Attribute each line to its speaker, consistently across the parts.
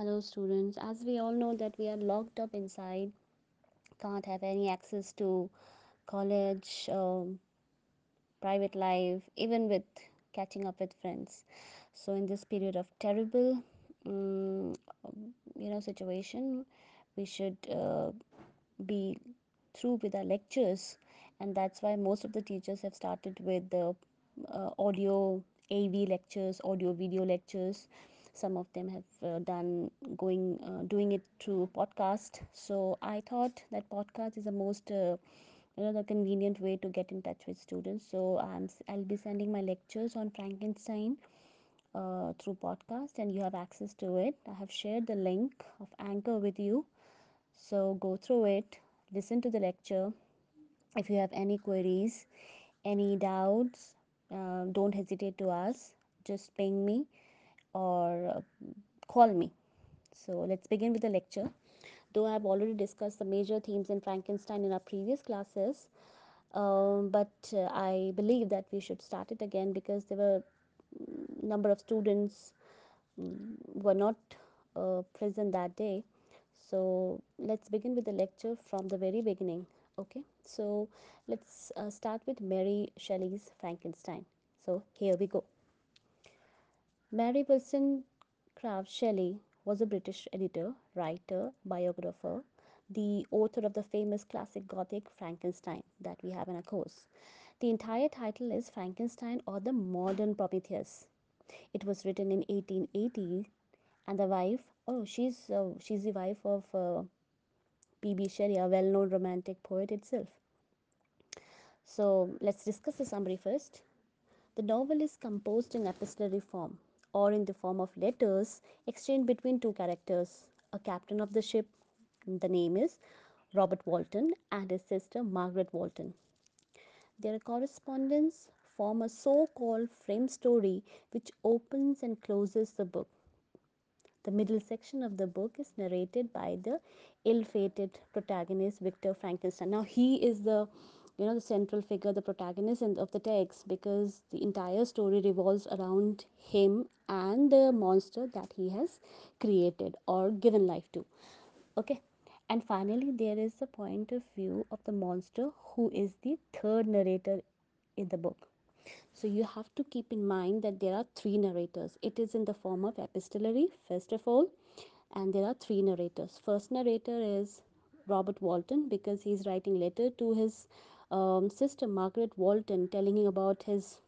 Speaker 1: Hello, students. As we all know that we are locked up inside, can't have any access to college, um, private life, even with catching up with friends. So, in this period of terrible, um, you know, situation, we should uh, be through with our lectures, and that's why most of the teachers have started with the uh, audio AV lectures, audio video lectures. Some of them have uh, done going uh, doing it through podcast. So I thought that podcast is the most uh, you know the convenient way to get in touch with students. So I'm I'll be sending my lectures on Frankenstein uh, through podcast, and you have access to it. I have shared the link of Anchor with you. So go through it, listen to the lecture. If you have any queries, any doubts, uh, don't hesitate to ask. Just ping me or uh, call me. So let's begin with the lecture. Though I've already discussed the major themes in Frankenstein in our previous classes, um, but uh, I believe that we should start it again because there were number of students mm, were not uh, present that day. So let's begin with the lecture from the very beginning. Okay, so let's uh, start with Mary Shelley's Frankenstein. So here we go. Mary Wollstonecraft Shelley was a British editor, writer, biographer, the author of the famous classic Gothic Frankenstein that we have in our course. The entire title is Frankenstein or the Modern Prometheus. It was written in 1880 and the wife, oh, she's uh, she's the wife of uh, P.B. Shelley, a well-known romantic poet itself. So let's discuss the summary first. The novel is composed in epistolary form or in the form of letters exchanged between two characters, a captain of the ship, the name is Robert Walton, and his sister Margaret Walton. Their correspondence form a so-called frame story which opens and closes the book. The middle section of the book is narrated by the ill-fated protagonist Victor Frankenstein. Now he is the you know the central figure, the protagonist of the text because the entire story revolves around him and the monster that he has created or given life to. Okay. And finally, there is the point of view of the monster who is the third narrator in the book. So you have to keep in mind that there are three narrators. It is in the form of epistolary, first of all, and there are three narrators. First narrator is Robert Walton because he's writing letter to his um, sister Margaret Walton, telling about his,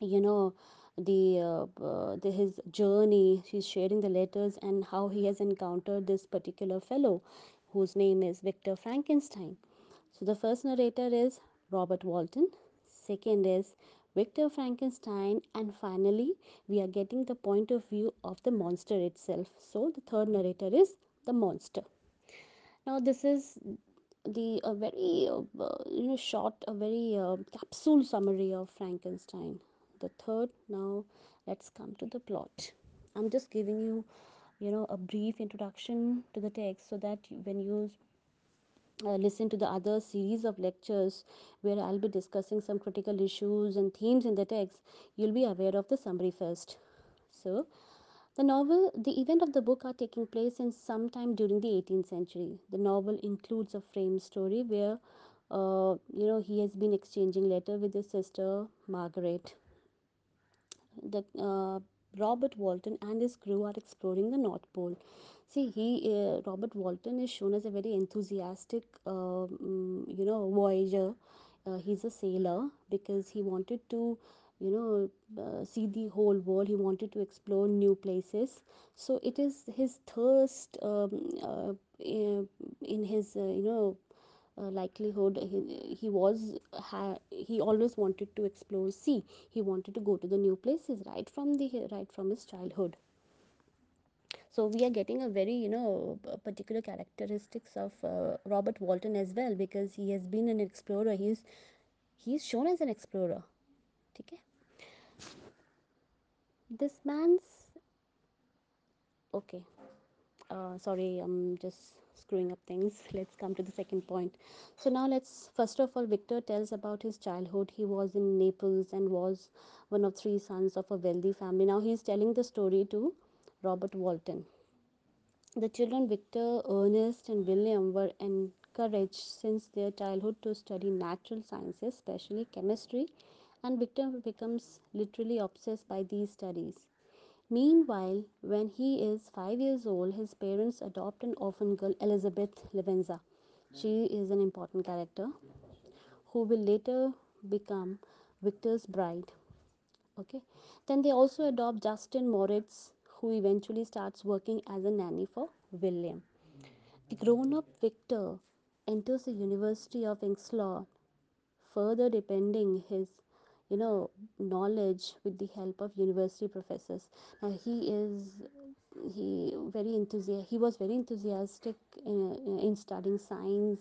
Speaker 1: you know, the, uh, uh, the his journey. She's sharing the letters and how he has encountered this particular fellow, whose name is Victor Frankenstein. So the first narrator is Robert Walton. Second is Victor Frankenstein. And finally, we are getting the point of view of the monster itself. So the third narrator is the monster. Now this is the a very uh, you know short, a very uh, capsule summary of Frankenstein. The third. Now let's come to the plot. I'm just giving you you know a brief introduction to the text so that when you uh, listen to the other series of lectures where I'll be discussing some critical issues and themes in the text, you'll be aware of the summary first. So, the novel, the event of the book are taking place in sometime during the 18th century. The novel includes a frame story where, uh, you know, he has been exchanging letter with his sister Margaret. The uh, Robert Walton and his crew are exploring the North Pole. See, he uh, Robert Walton is shown as a very enthusiastic, uh, um, you know, voyager. Uh, he's a sailor because he wanted to, you know, uh, see the whole world. He wanted to explore new places. So it is his thirst um, uh, in his, uh, you know, uh, likelihood he, he was ha, he always wanted to explore sea he wanted to go to the new places right from the right from his childhood so we are getting a very you know particular characteristics of uh, robert walton as well because he has been an explorer he's he's shown as an explorer okay this man's okay. Uh, sorry i'm just screwing up things. Let's come to the second point. So now let's first of all victor tells about his childhood. He was in naples and was one of three sons of a wealthy family. Now he's telling the story to robert walton. The children Victor, Ernest, and William were encouraged since their childhood to study natural sciences, especially chemistry, and Victor becomes literally obsessed by these studies. Meanwhile, when he is five years old, his parents adopt an orphan girl, Elizabeth Lavenza. She is an important character who will later become Victor's bride. Okay. Then they also adopt Justin Moritz, who eventually starts working as a nanny for William. The grown up Victor enters the University of Exlon, further depending his you know knowledge with the help of university professors. Now he is he very enthusiastic he was very enthusiastic in, in studying science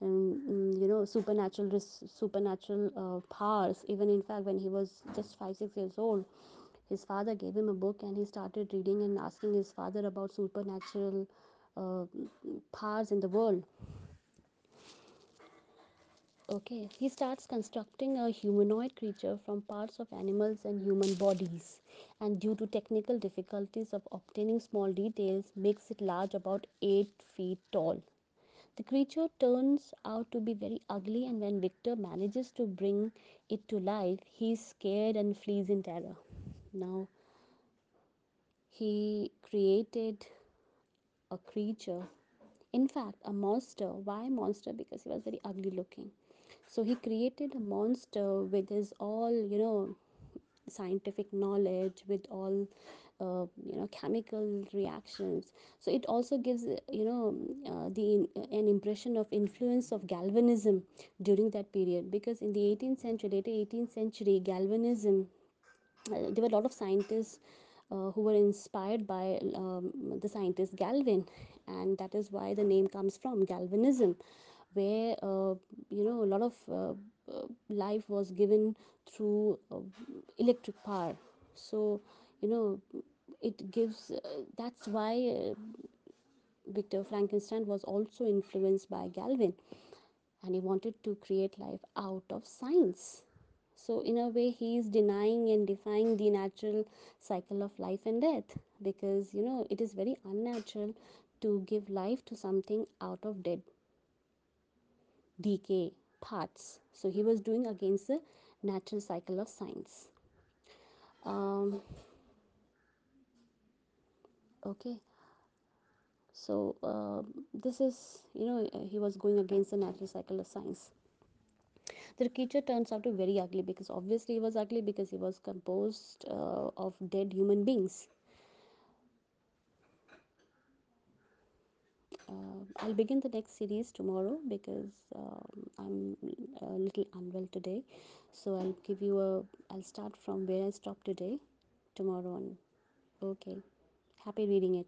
Speaker 1: and mm, you know supernatural supernatural uh, powers. Even in fact when he was just 5 6 years old his father gave him a book and he started reading and asking his father about supernatural uh, powers in the world Okay, he starts constructing a humanoid creature from parts of animals and human bodies, and due to technical difficulties of obtaining small details, makes it large about 8 feet tall. The creature turns out to be very ugly, and when Victor manages to bring it to life, he is scared and flees in terror. Now, he created a creature. In fact a monster. Why monster? Because he was very ugly looking so he created a monster with his all you know scientific knowledge with all uh, you know chemical reactions. So it also gives you know uh, the an impression of influence of galvanism during that period. Because in the 18th century later 18th century galvanism uh, there were a lot of scientists uh, who were inspired by um, the scientist Galvin, and that is why the name comes from Galvanism, where uh, you know a lot of uh, uh, life was given through electric power. So you know it gives. That's why Victor Frankenstein was also influenced by Galvin and he wanted to create life out of science. So, in a way, he is denying and defying the natural cycle of life and death because you know it is very unnatural to give life to something out of dead decay parts. So, he was doing against the natural cycle of science. Um, okay, so uh, this is you know he was going against the natural cycle of science. The creature turns out to be very ugly because obviously he was ugly because he was composed uh, of dead human beings. Uh, I'll begin the next series tomorrow because um, I'm a little unwell today. So I'll give you a, I'll start from where I stopped today, tomorrow on. Okay. Happy reading it.